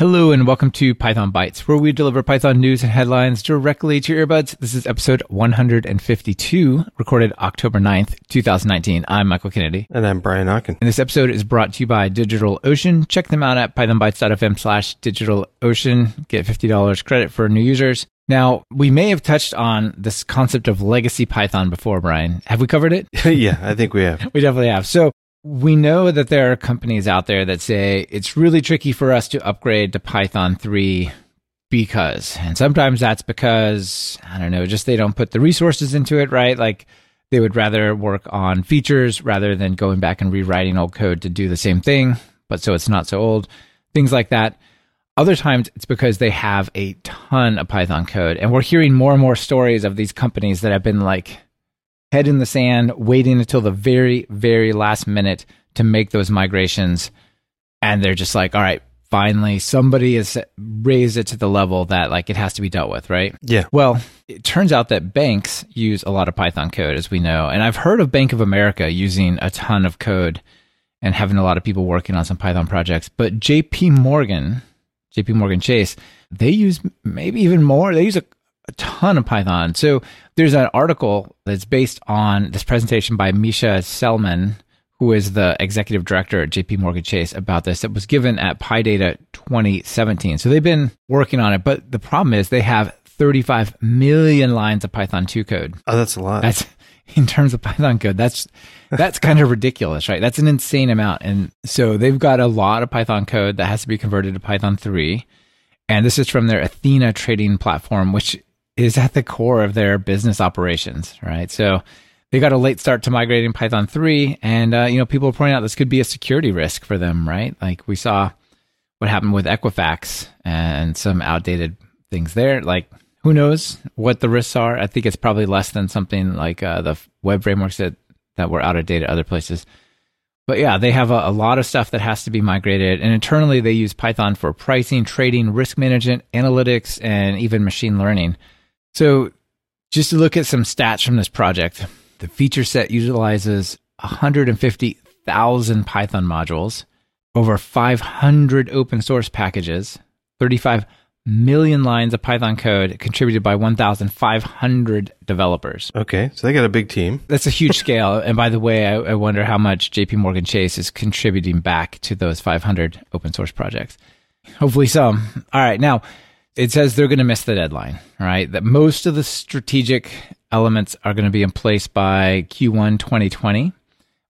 Hello and welcome to Python Bytes, where we deliver Python news and headlines directly to your earbuds. This is episode 152, recorded October 9th, 2019. I'm Michael Kennedy. And I'm Brian Okken. And this episode is brought to you by DigitalOcean. Check them out at pythonbytes.fm slash DigitalOcean. Get $50 credit for new users. Now, we may have touched on this concept of legacy Python before, Brian. Have we covered it? yeah, I think we have. we definitely have. So we know that there are companies out there that say it's really tricky for us to upgrade to Python 3 because, and sometimes that's because, I don't know, just they don't put the resources into it, right? Like they would rather work on features rather than going back and rewriting old code to do the same thing, but so it's not so old, things like that. Other times it's because they have a ton of Python code. And we're hearing more and more stories of these companies that have been like, head in the sand, waiting until the very, very last minute to make those migrations. And they're just like, all right, finally somebody has raised it to the level that like it has to be dealt with, right? Yeah. Well, it turns out that banks use a lot of Python code, as we know. And I've heard of Bank of America using a ton of code and having a lot of people working on some Python projects. But JP Morgan, JP Morgan Chase, they use maybe even more. They use a, a ton of Python. So there's an article that's based on this presentation by Misha Tselman, who is the executive director at JP Morgan Chase about this that was given at PyData 2017. So they've been working on it, but the problem is they have 35 million lines of Python 2 code. Oh, that's a lot. That's in terms of Python code. That's that's kind of ridiculous, right? That's an insane amount. And so they've got a lot of Python code that has to be converted to Python 3. And this is from their Athena trading platform, which is at the core of their business operations, right? So they got a late start to migrating Python 3, and uh, you know people are pointing out this could be a security risk for them, right? Like we saw what happened with Equifax and some outdated things there. Like who knows what the risks are? I think it's probably less than something like uh, the web frameworks that that were out of date at other places. But yeah, they have a, a, lot of stuff that has to be migrated. And internally, they use Python for pricing, trading, risk management, analytics, and even machine learning. So, just to look at some stats from this project, the feature set utilizes 150,000 Python modules, over 500 open source packages, 35 million lines of Python code contributed by 1,500 developers. Okay, so they got a big team. That's a huge scale. And by the way, I, I wonder how much JP Morgan Chase is contributing back to those 500 open source projects. Hopefully some. All right, now it says they're going to miss the deadline, right? That most of the strategic elements are going to be in place by Q1 2020,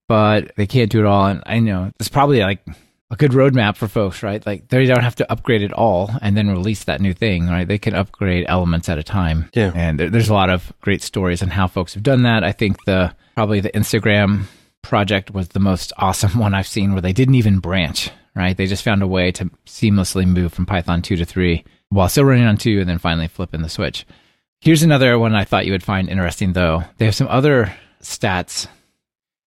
but they can't do it all. And I know it's probably like a good roadmap for folks, right? Like they don't have to upgrade it all and then release that new thing, right? They can upgrade elements at a time. Yeah. And there, there's a lot of great stories on how folks have done that. I think the probably the Instagram project was the most awesome one I've seen where they didn't even branch, right? They just found a way to seamlessly move from Python 2 to 3 while still running on 2 and then finally flipping the switch. Here's another one I thought you would find interesting though. They have some other stats.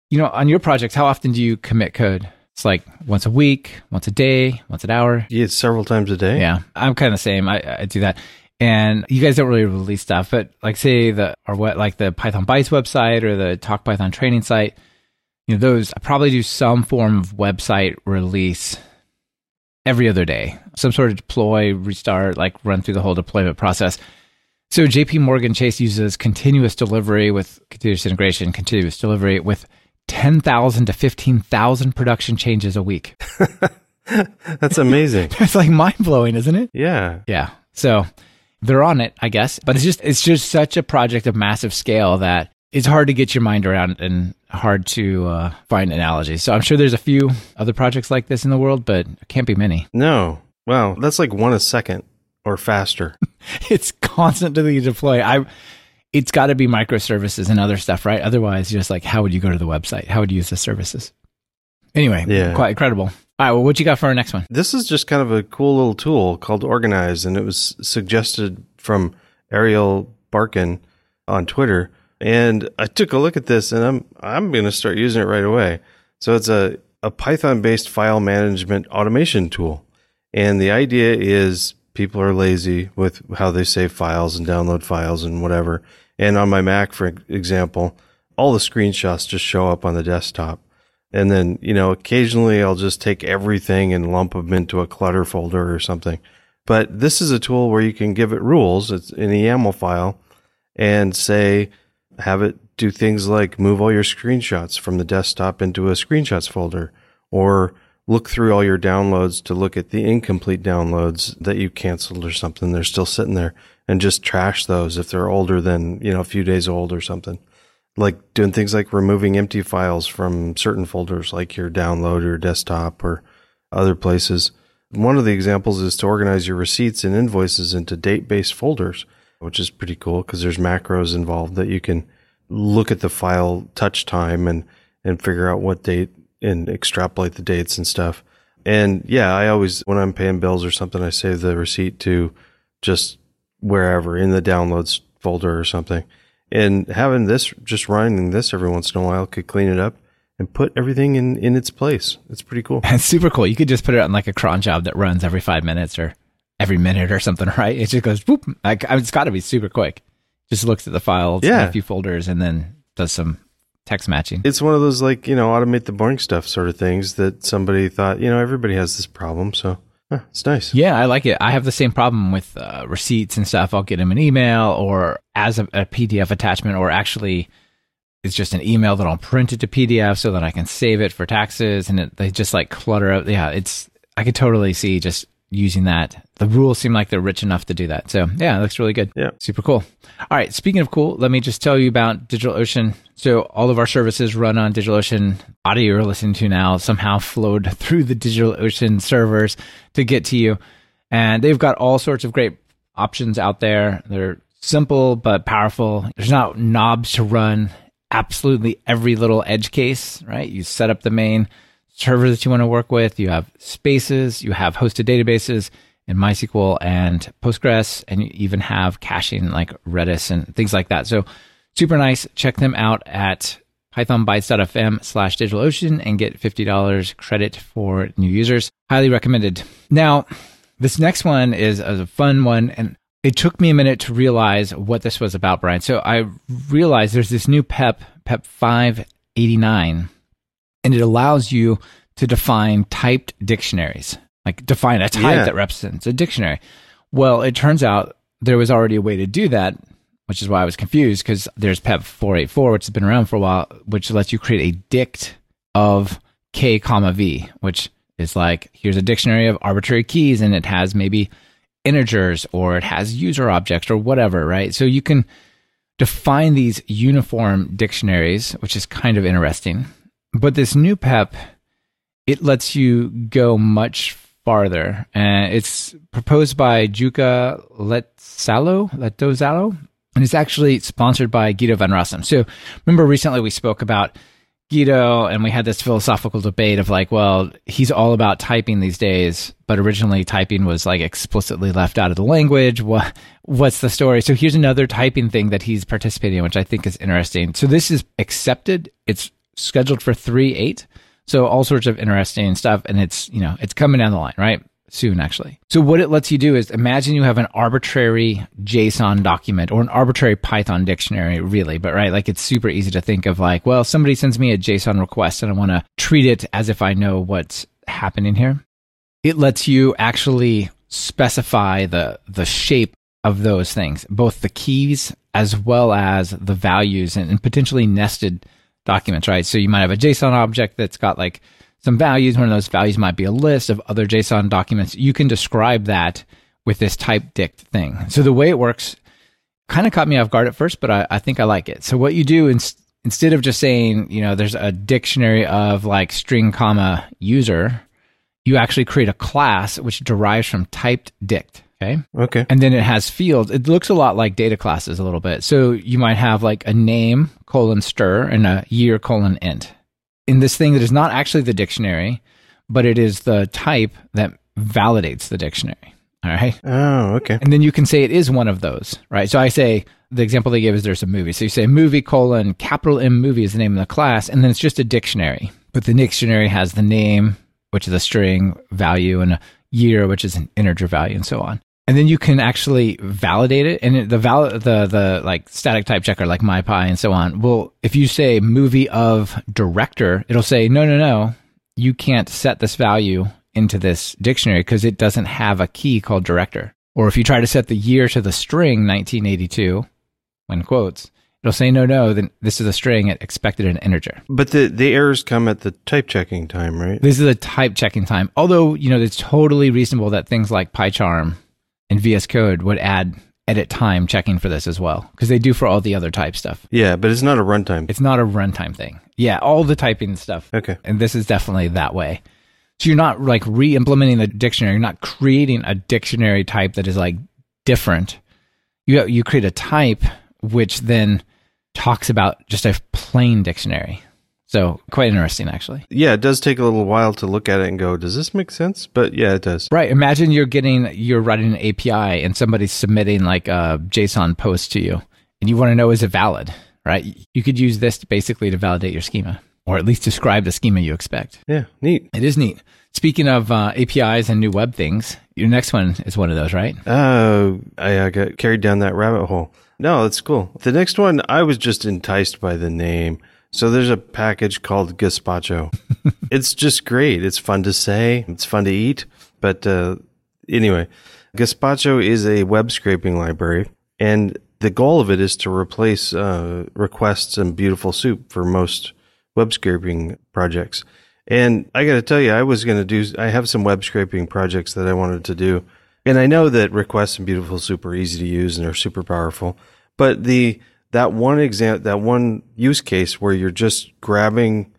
You know, on your projects, how often do you commit code? It's like once a week, once a day, once an hour. Yeah, several times a day. Yeah, I'm kind of the same. I, I do that. And you guys don't really release stuff, but like say the or what like the Python Bytes website or the Talk Python training site, you know, those I probably do some form of website release every other day. Some sort of deploy, restart, like run through the whole deployment process. So JP Morgan Chase uses continuous delivery with continuous integration, continuous delivery with 10,000 to 15,000 production changes a week. That's amazing. it's like mind blowing, isn't it? Yeah. Yeah. So they're on it, I guess. But it's just it's just such a project of massive scale that it's hard to get your mind around and hard to uh, find analogies. So I'm sure there's a few other projects like this in the world, but it can't be many. No. Wow. That's like one a second or faster. it's constantly deploy. I it's got to be microservices and other stuff, right? Otherwise, you're just like how would you go to the website? How would you use the services? Anyway, yeah. quite incredible. All right, well, what you got for our next one? This is just kind of a cool little tool called Organize, and it was suggested from Ariel Barkin on Twitter. And I took a look at this, and I'm I'm going to start using it right away. So it's a a Python based file management automation tool, and the idea is people are lazy with how they save files and download files and whatever. And on my Mac, for example, all the screenshots just show up on the desktop. And then, you know, occasionally I'll just take everything and lump them into a clutter folder or something. But this is a tool where you can give it rules. It's an YAML file and say, have it do things like move all your screenshots from the desktop into a screenshots folder or look through all your downloads to look at the incomplete downloads that you canceled or something. They're still sitting there and just trash those if they're older than, you know, a few days old or something. Like doing things like removing empty files from certain folders, like your download or desktop or other places. One of the examples is to organize your receipts and invoices into date based folders, which is pretty cool because there's macros involved that you can look at the file touch time and, and figure out what date and extrapolate the dates and stuff. And yeah, I always, when I'm paying bills or something, I save the receipt to just wherever in the downloads folder or something. And having this, just running this every once in a while could clean it up and put everything in, in its place. It's pretty cool. It's super cool. You could just put it on like a cron job that runs every five minutes or every minute or something, right? It just goes, whoop. Like, it's got to be super quick. Just looks at the files, yeah. a few folders, and then does some text matching. It's one of those like, you know, automate the boring stuff sort of things that somebody thought, you know, everybody has this problem. So it's nice. Yeah, I like it. I have the same problem with uh, receipts and stuff. I'll get them an email or as a, a PDF attachment, or actually, it's just an email that I'll print it to PDF so that I can save it for taxes. And it, they just like clutter up. Yeah, it's I could totally see just using that. The rules seem like they're rich enough to do that. So yeah, it looks really good. Yeah. Super cool. All right. Speaking of cool, let me just tell you about DigitalOcean. So all of our services run on DigitalOcean. Audio you're listening to now somehow flowed through the DigitalOcean servers to get to you. And they've got all sorts of great options out there. They're simple but powerful. There's not knobs to run absolutely every little edge case, right? You set up the main server that you want to work with. You have spaces, you have hosted databases in MySQL and Postgres, and you even have caching like Redis and things like that. So super nice. Check them out at pythonbytes.fm slash digitalocean and get $50 credit for new users. Highly recommended. Now, this next one is a fun one, and it took me a minute to realize what this was about, Brian. So I realized there's this new PEP, PEP 589 and it allows you to define typed dictionaries, like define a type yeah. that represents a dictionary. Well, it turns out there was already a way to do that, which is why I was confused because there's PEP 484, which has been around for a while, which lets you create a dict of K comma V, which is like here's a dictionary of arbitrary keys and it has maybe integers or it has user objects or whatever, right? So you can define these uniform dictionaries, which is kind of interesting. But this new PEP, it lets you go much farther. And it's proposed by Jukka Letsalo, Lehtosalo, and it's actually sponsored by Guido van Rossum. So remember recently we spoke about Guido and we had this philosophical debate of like, well, he's all about typing these days, but originally typing was like explicitly left out of the language. What what's the story? So here's another typing thing that he's participating in, which I think is interesting. So this is accepted. It's scheduled for 3 8. So all sorts of interesting stuff. And it's, you know, it's coming down the line, right? Soon, actually. So what it lets you do is imagine you have an arbitrary JSON document or an arbitrary Python dictionary, really, but right, like it's super easy to think of like, well, somebody sends me a JSON request and I want to treat it as if I know what's happening here. It lets you actually specify the the shape of those things, both the keys as well as the values and, and potentially nested documents, right? So you might have a JSON object that's got like some values. One of those values might be a list of other JSON documents. You can describe that with this type dict thing. So the way it works kind of caught me off guard at first, but I, I think I like it. So what you do in, instead of just saying, you know, there's a dictionary of like string comma user, you actually create a class which derives from typed dict. Okay. Okay. And then it has fields. It looks a lot like data classes a little bit. So you might have like a name colon str and a year colon int in this thing that is not actually the dictionary, but it is the type that validates the dictionary. All right. Oh, okay. And then you can say it is one of those, right? So I say the example they give is there's a movie. So you say movie colon capital M movie is the name of the class, and then it's just a dictionary. But the dictionary has the name, which is a string value, and a year, which is an integer value, and so on. And then you can actually validate it. And the val the the like static type checker, like MyPy and so on, will if you say movie of director, it'll say no, no, no, you can't set this value into this dictionary because it doesn't have a key called director. Or if you try to set the year to the string 1982, when quotes, it'll say no, no. Then this is a string. It expected an integer. But the the errors come at the type checking time, right? This is a type checking time. Although you know it's totally reasonable that things like PyCharm and VS Code would add edit time checking for this as well because they do for all the other type stuff. Yeah, but it's not a runtime. It's not a runtime thing. Yeah, all the typing stuff. Okay. And this is definitely that way. So you're not like re-implementing the dictionary. You're not creating a dictionary type that is like different. You you create a type which then talks about just a plain dictionary. So quite interesting, actually. Yeah, it does take a little while to look at it and go, does this make sense? But yeah, it does. Right. Imagine you're getting, you're writing an API and somebody's submitting like a JSON post to you and you want to know, is it valid? Right. You could use this basically to validate your schema or at least describe the schema you expect. Yeah, neat. It is neat. Speaking of uh, APIs and new web things, your next one is one of those, right? Oh, I, I got carried down that rabbit hole. No, that's cool. The next one, I was just enticed by the name. So there's a package called Gazpacho. it's just great. It's fun to say. It's fun to eat. But uh, anyway, Gazpacho is a web scraping library, and the goal of it is to replace uh, requests and beautiful soup for most web scraping projects. And I got to tell you, I was going to do. I have some web scraping projects that I wanted to do, and I know that requests and beautiful soup are easy to use and they're super powerful. But the that one example, that one use case where you're just grabbing,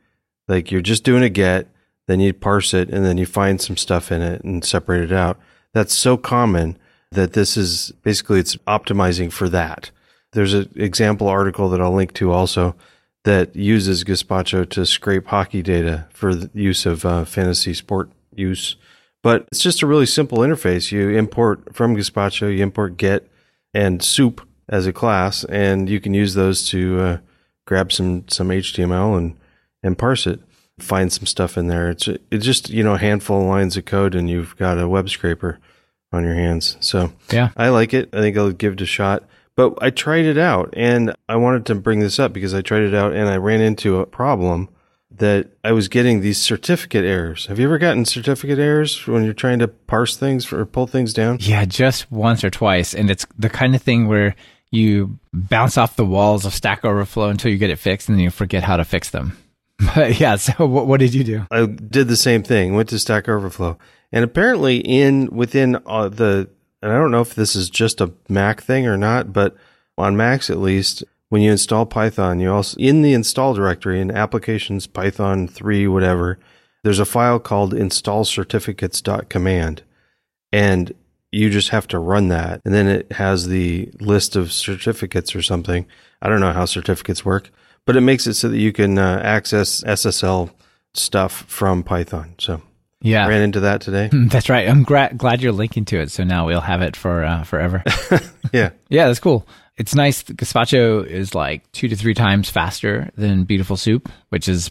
like you're just doing a get, then you parse it, and then you find some stuff in it and separate it out. That's so common that this is basically it's optimizing for that. There's an example article that I'll link to also that uses Gazpacho to scrape hockey data for the use of uh, fantasy sport use. But it's just a really simple interface. You import from Gazpacho, you import get and soup as a class, and you can use those to uh, grab some some HTML and and parse it, find some stuff in there. It's it's just you know a handful of lines of code, and you've got a web scraper on your hands. So yeah, I like it. I think I'll give it a shot. But I tried it out, and I wanted to bring this up because I tried it out, and I ran into a problem that I was getting these certificate errors. Have you ever gotten certificate errors when you're trying to parse things or pull things down? Yeah, just once or twice. And it's the kind of thing where you bounce off the walls of Stack Overflow until you get it fixed and then you forget how to fix them. But yeah, so what, what did you do? I did the same thing, went to Stack Overflow. And apparently in within uh, the and I don't know if this is just a Mac thing or not, but on Macs at least, when you install Python, you also in the install directory in applications Python 3 whatever, there's a file called install certificates.command and you just have to run that and then it has the list of certificates or something. I don't know how certificates work, but it makes it so that you can uh, access SSL stuff from Python. So yeah, ran into that today. That's right. I'm gra- glad you're linking to it, so now we'll have it for uh, forever. yeah, yeah, that's cool. It's nice. Gazpacho is like two to three times faster than Beautiful Soup, which is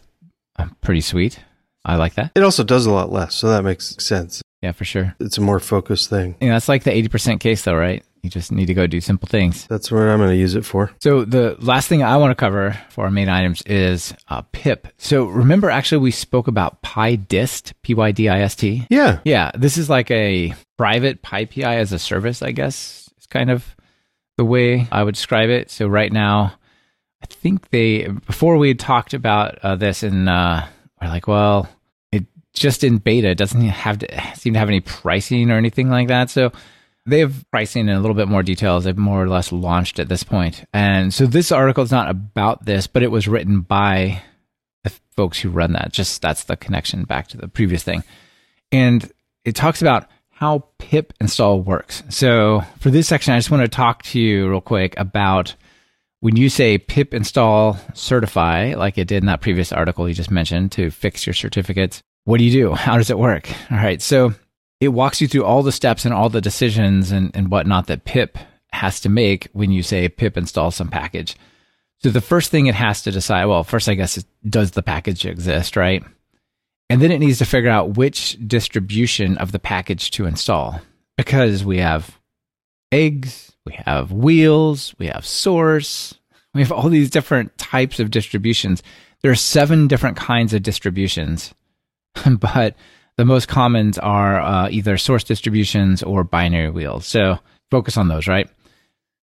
uh, pretty sweet. I like that. It also does a lot less, so that makes sense. Yeah, for sure. It's a more focused thing. Yeah, that's like the 80% case, though, right? You just need to go do simple things. That's what I'm going to use it for. So the last thing I want to cover for our main items is uh, pip. So remember, actually, we spoke about PyDist, P-Y-D-I-S-T. Yeah, yeah. This is like a private PyPI as a service, I guess. It's kind of the way I would describe it. So right now, I think they before we had talked about uh, this, and uh, we're like, well, just in beta it doesn't have to seem to have any pricing or anything like that. So they have pricing in a little bit more details. They've more or less launched at this point. And so this article is not about this, but it was written by the folks who run that. Just that's the connection back to the previous thing. And it talks about how pip install works. So for this section, I just want to talk to you real quick about when you say pip install certifi, like it did in that previous article you just mentioned to fix your certificates. What do you do? How does it work? All right. So it walks you through all the steps and all the decisions and, and whatnot that pip has to make when you say pip install some package. So the first thing it has to decide, well, first, I guess, does the package exist, right? And then it needs to figure out which distribution of the package to install because we have eggs, we have wheels, we have source, we have all these different types of distributions. There are seven different kinds of distributions, but the most commons are uh, either source distributions or binary wheels. So focus on those, right?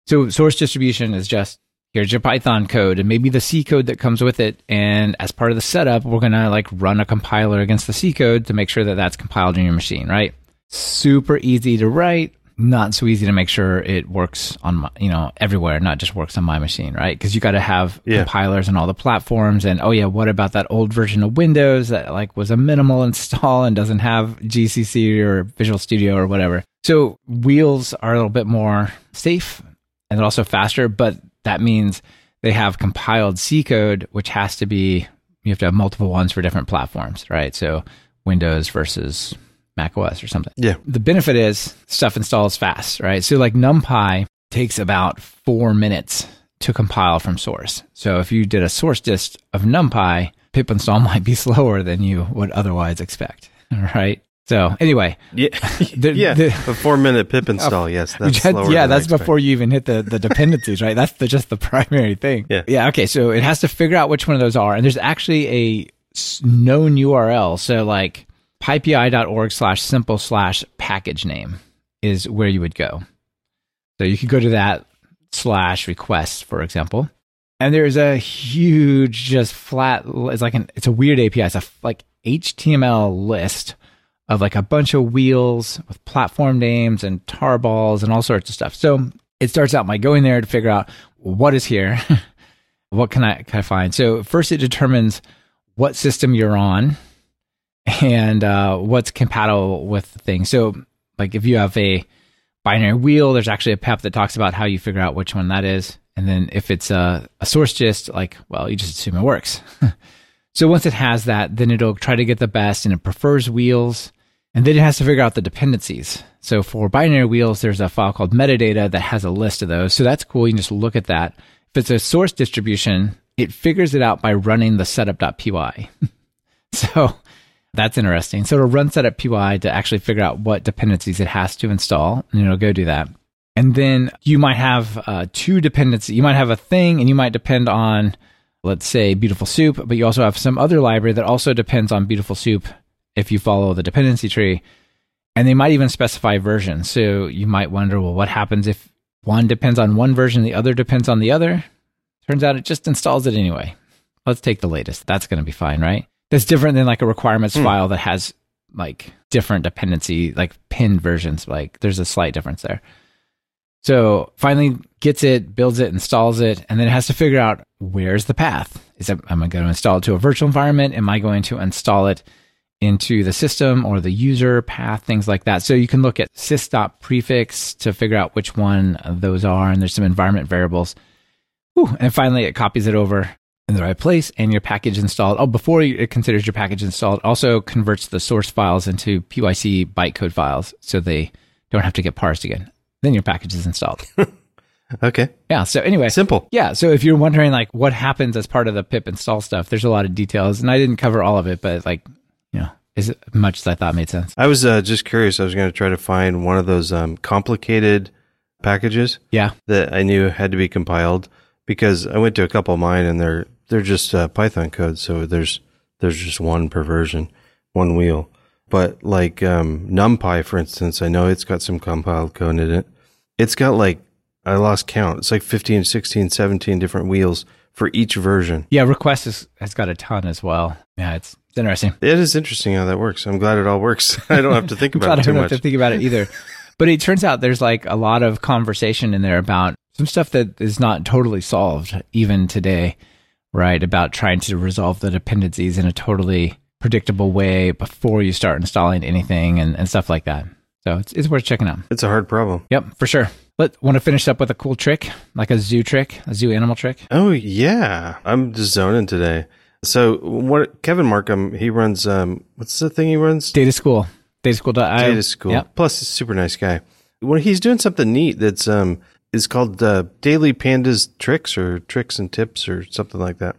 So source distribution is just here's your Python code and maybe the C code that comes with it. And as part of the setup, we're going to like run a compiler against the C code to make sure that that's compiled in your machine, right? Super easy to write, not so easy to make sure it works on my, you know, everywhere, not just works on my machine, right? Because you got to have Yeah. compilers on all the platforms. And oh yeah, what about that old version of Windows that like was a minimal install and doesn't have GCC or Visual Studio or whatever? So wheels are a little bit more safe and also faster, but that means they have compiled C code, which has to be, you have to have multiple ones for different platforms, right? So Windows versus Mac OS or something. Yeah. The benefit is stuff installs fast, right? So like NumPy takes about four minutes to compile from source. So if you did a source dist of NumPy, pip install might be slower than you would otherwise expect, right? So anyway, Yeah. The- yeah. the- a four minute pip oh, install. Yes. That's had- yeah, that's before you even hit the, the dependencies, right? That's the, just the primary thing. Yeah. Yeah. Okay. So it has to figure out which one of those are. And there's actually a known URL. So like pypi.org slash simple slash package name is where you would go. So you could go to that slash request, for example. And there's a huge, just flat, it's like an, it's a weird API. It's a like HTML list of like a bunch of wheels with platform names and tar balls and all sorts of stuff. So it starts out by going there to figure out what is here, what can I can I find. So first, it determines what system you're on and uh, what's compatible with the thing. So like if you have a binary wheel, there's actually a PEP that talks about how you figure out which one that is. And then if it's a, a source dist, like, well, you just assume it works. so once it has that, then it'll try to get the best and it prefers wheels. And then it has to figure out the dependencies. So for binary wheels, there's a file called metadata that has a list of those. So that's cool. You can just look at that. If it's a source distribution, it figures it out by running the setup.py. so that's interesting. So it'll run setup.py to actually figure out what dependencies it has to install, and it'll go do that. And then you might have uh, two dependencies. You might have a thing, and you might depend on, let's say, Beautiful Soup, but you also have some other library that also depends on Beautiful Soup if you follow the dependency tree. And they might even specify version. So you might wonder, well, what happens if one depends on one version, the other depends on the other? Turns out it just installs it anyway. Let's take the latest. That's going to be fine, right? That's different than like a requirements hmm. file that has like different dependency, like pinned versions. Like there's a slight difference there. So finally gets it, builds it, installs it, and then it has to figure out where's the path. Is it, am I going to install it to a virtual environment? Am I going to install it into the system or the user path, things like that. So you can look at sys.prefix to figure out which one of those are, and there's some environment variables. Whew, and finally, it copies it over in the right place, and your package installed. Oh, before it considers your package installed, also converts the source files into PYC bytecode files, so they don't have to get parsed again. Then your package is installed. Okay. yeah. So anyway, Simple. yeah. So if you're wondering like what happens as part of the pip install stuff, there's a lot of details, and I didn't cover all of it, but like you know, as much as I thought made sense. I was uh, just curious. I was going to try to find one of those um, complicated packages Yeah. that I knew had to be compiled because I went to a couple of mine and they're they're just uh, Python code. So there's there's just one per version, one wheel. But like um, NumPy, for instance, I know it's got some compiled code in it. It's got like I lost count. It's like 15, 16, 17 different wheels for each version. Yeah. Request has, has got a ton as well. Yeah. It's, it's interesting. It is interesting how that works. I'm glad it all works. I don't have to think about it I don't have to think about it either. but it turns out there's like a lot of conversation in there about some stuff that is not totally solved even today, right? About trying to resolve the dependencies in a totally predictable way before you start installing anything and, and stuff like that. So it's, it's worth checking out. It's a hard problem. Yep, for sure. But want to finish up with a cool trick, like a zoo trick, a zoo animal trick? Oh yeah, I'm just zoning today. So what? Kevin Markham, he runs. Um, what's the thing he runs? Data school. Dataschool.io. Data School. Yep. Plus, he's a super nice guy. Well, he's doing something neat. That's um, is called uh, Daily Pandas Tricks or Tricks and Tips or something like that.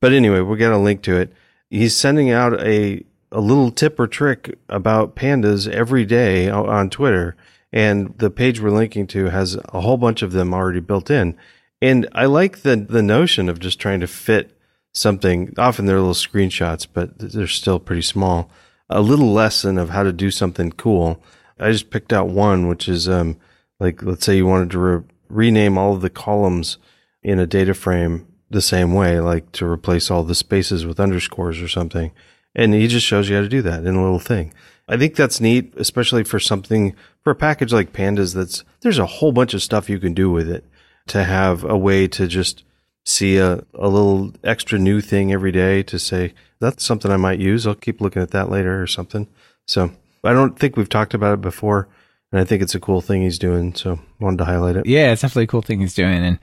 But anyway, we'll get a link to it. He's sending out a a little tip or trick about pandas every day on Twitter, And the page we're linking to has a whole bunch of them already built in. And I like the, the notion of just trying to fit something. Often they're little screenshots, but they're still pretty small. A little lesson of how to do something cool. I just picked out one, which is, um, like, let's say you wanted to re- rename all of the columns in a data frame the same way, like to replace all the spaces with underscores or something. And he just shows you how to do that in a little thing. I think that's neat, especially for something, for a package like Pandas that's, there's a whole bunch of stuff you can do with it to have a way to just see a, a little extra new thing every day to say, that's something I might use. I'll keep looking at that later or something. So I don't think we've talked about it before. And I think it's a cool thing he's doing. So wanted to highlight it. Yeah, it's definitely a cool thing he's doing. And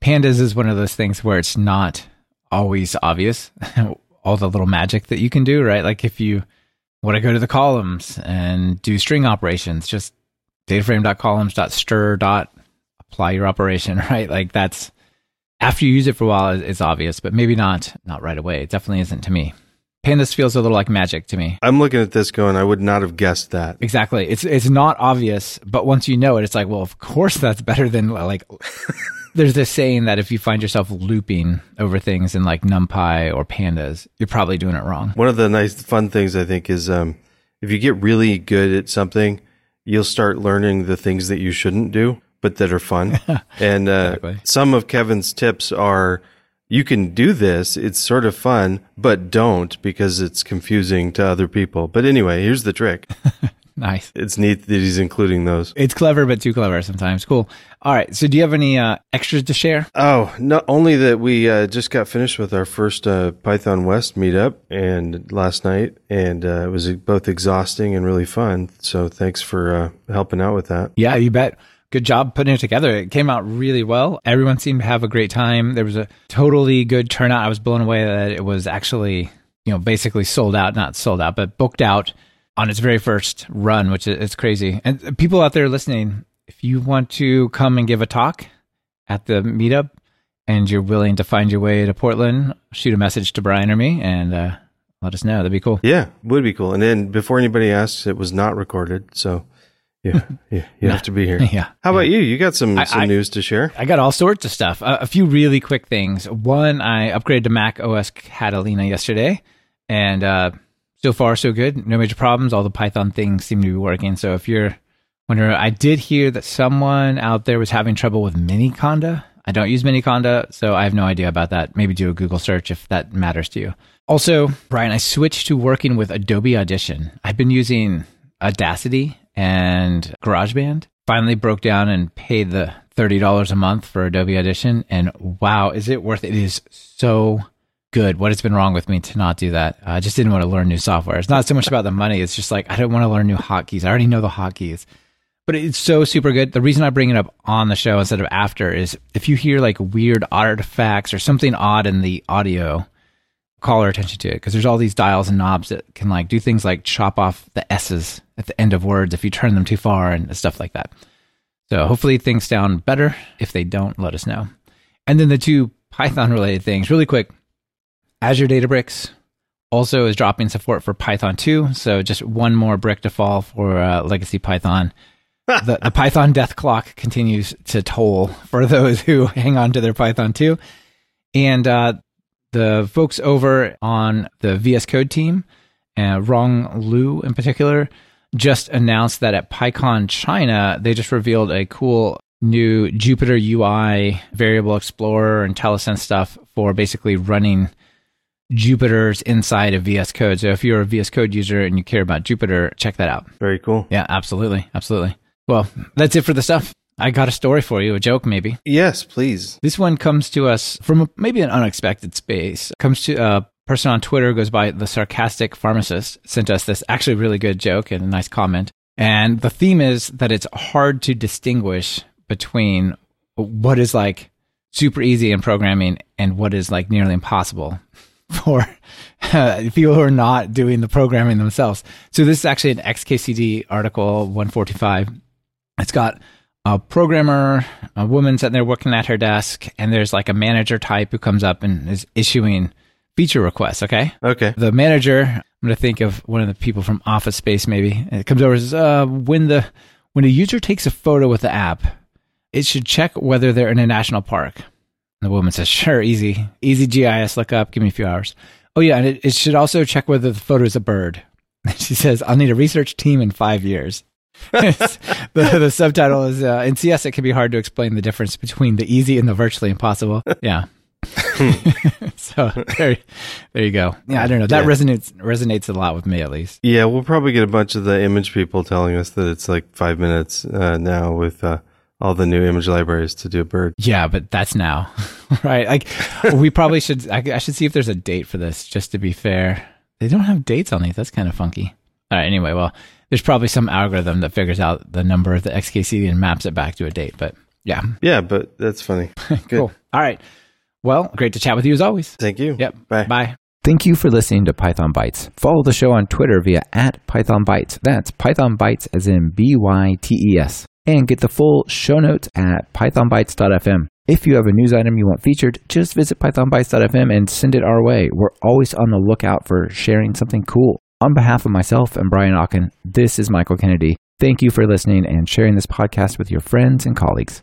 pandas is one of those things where it's not always obvious all the little magic that you can do, right? Like if you want to go to the columns and do string operations, just dataframe.columns.str dot apply your operation, right? Like that's after you use it for a while, it's obvious, but maybe not not right away. It definitely isn't to me. Pandas feels a little like magic to me. I'm looking at this going, I would not have guessed that. Exactly. It's it's not obvious, but once you know it, it's like, well, of course that's better than like. there's this saying that if you find yourself looping over things in like NumPy or Pandas, you're probably doing it wrong. One of the nice, fun things I think is um, if you get really good at something, you'll start learning the things that you shouldn't do, but that are fun. and uh, Exactly. some of Kevin's tips are you can do this, it's sort of fun, but don't because it's confusing to other people. But anyway, here's the trick Nice. it's neat that he's including those. It's clever, but too clever sometimes. Cool. All right. So, do you have any uh, extras to share? Oh, not only that we uh, just got finished with our first uh, Python West meetup and last night, and uh, it was both exhausting and really fun. So thanks for uh, helping out with that. Yeah, you bet. Good job putting it together. It came out really well. Everyone seemed to have a great time. There was a totally good turnout. I was blown away that it was actually, you know, basically sold out, not sold out, but booked out on its very first run, which is it's crazy. And people out there listening, if you want to come and give a talk at the meetup and you're willing to find your way to Portland, shoot a message to Brian or me and uh, let us know. That'd be cool. Yeah, would be cool. And then before anybody asks, it was not recorded, so yeah, yeah you have to be here. Yeah. How about you? You got some I- some I- news to share? I got all sorts of stuff. A, a few really quick things. One, I upgraded to Mac OS Catalina yesterday, and uh, so far so good. No major problems. All the Python things seem to be working. So if you're wondering, I did hear that someone out there was having trouble with Miniconda. I don't use Miniconda, so I have no idea about that. Maybe do a Google search if that matters to you. Also, Brian, I switched to working with Adobe Audition. I've been using Audacity and GarageBand. Finally broke down and paid the $30 a month for Adobe Audition. And wow, is it worth it? It is so good. What has been wrong with me to not do that? I just didn't want to learn new software. It's not so much about the money. It's just like, I don't want to learn new hotkeys. I already know the hotkeys. But it's so super good. The reason I bring it up on the show instead of after is if you hear like weird artifacts or something odd in the audio, call our attention to it because there's all these dials and knobs that can like do things like chop off the s's at the end of words if you turn them too far and stuff like that. So hopefully things sound better. If they don't, let us know. And then the two Python related things, really quick. Azure Databricks also is dropping support for Python 2. So just one more brick to fall for uh, legacy Python. the, the Python death clock continues to toll for those who hang on to their Python 2. And uh, the folks over on the VS Code team, uh, Rong Lu in particular, just announced that at PyCon China, they just revealed a cool new Jupyter UI variable explorer and IntelliSense stuff for basically running Jupyter's inside of VS Code. So if you're a VS Code user and you care about Jupyter, check that out. Very cool. Yeah, absolutely. Absolutely. Well, that's it for the stuff. I got a story for you, a joke maybe. Yes, please. This one comes to us from a, maybe an unexpected space. Comes to a person on Twitter goes by the sarcastic pharmacist sent us this actually really good joke and a nice comment. And the theme is that it's hard to distinguish between what is like super easy in programming and what is like nearly impossible for uh, people who are not doing the programming themselves. So this is actually an XKCD article 145. It's got a programmer, a woman sitting there working at her desk, and there's like a manager type who comes up and is issuing feature requests. Okay. Okay. The manager, I'm going to think of one of the people from Office Space maybe. And it comes over and says, uh, when the, When a user takes a photo with the app, it should check whether they're in a national park. And the woman says, Sure, easy. Easy GIS lookup. Give me a few hours. Oh, yeah. And it, it should also check whether the photo is a bird. She says, I'll need a research team in five years. The, the subtitle is uh, in CS. It can be hard to explain the difference between the easy and the virtually impossible. Yeah. so there, there you go. Yeah, I don't know. That Yeah. resonates resonates a lot with me, at least. Yeah, we'll probably get a bunch of the image people telling us that it's like five minutes uh, now with uh, all the new image libraries to do a bird. Yeah, but that's now, right? Like, we probably should. I, I should see if there's a date for this, just to be fair. They don't have dates on these. That's kind of funky. All right. Anyway, well, there's probably some algorithm that figures out the number of the XKCD and maps it back to a date. But yeah, Yeah, but that's funny. Good. cool. All right. Well, great to chat with you as always. Thank you. Yep. Bye. Bye. Thank you for listening to Python Bytes. Follow the show on Twitter via at Python Bytes. That's Python Bytes as in B Y T E S. And get the full show notes at pythonbytes.fm. If you have a news item you want featured, just visit pythonbytes.fm and send it our way. We're always on the lookout for sharing something cool. On behalf of myself and Brian Okken, this is Michael Kennedy. Thank you for listening and sharing this podcast with your friends and colleagues.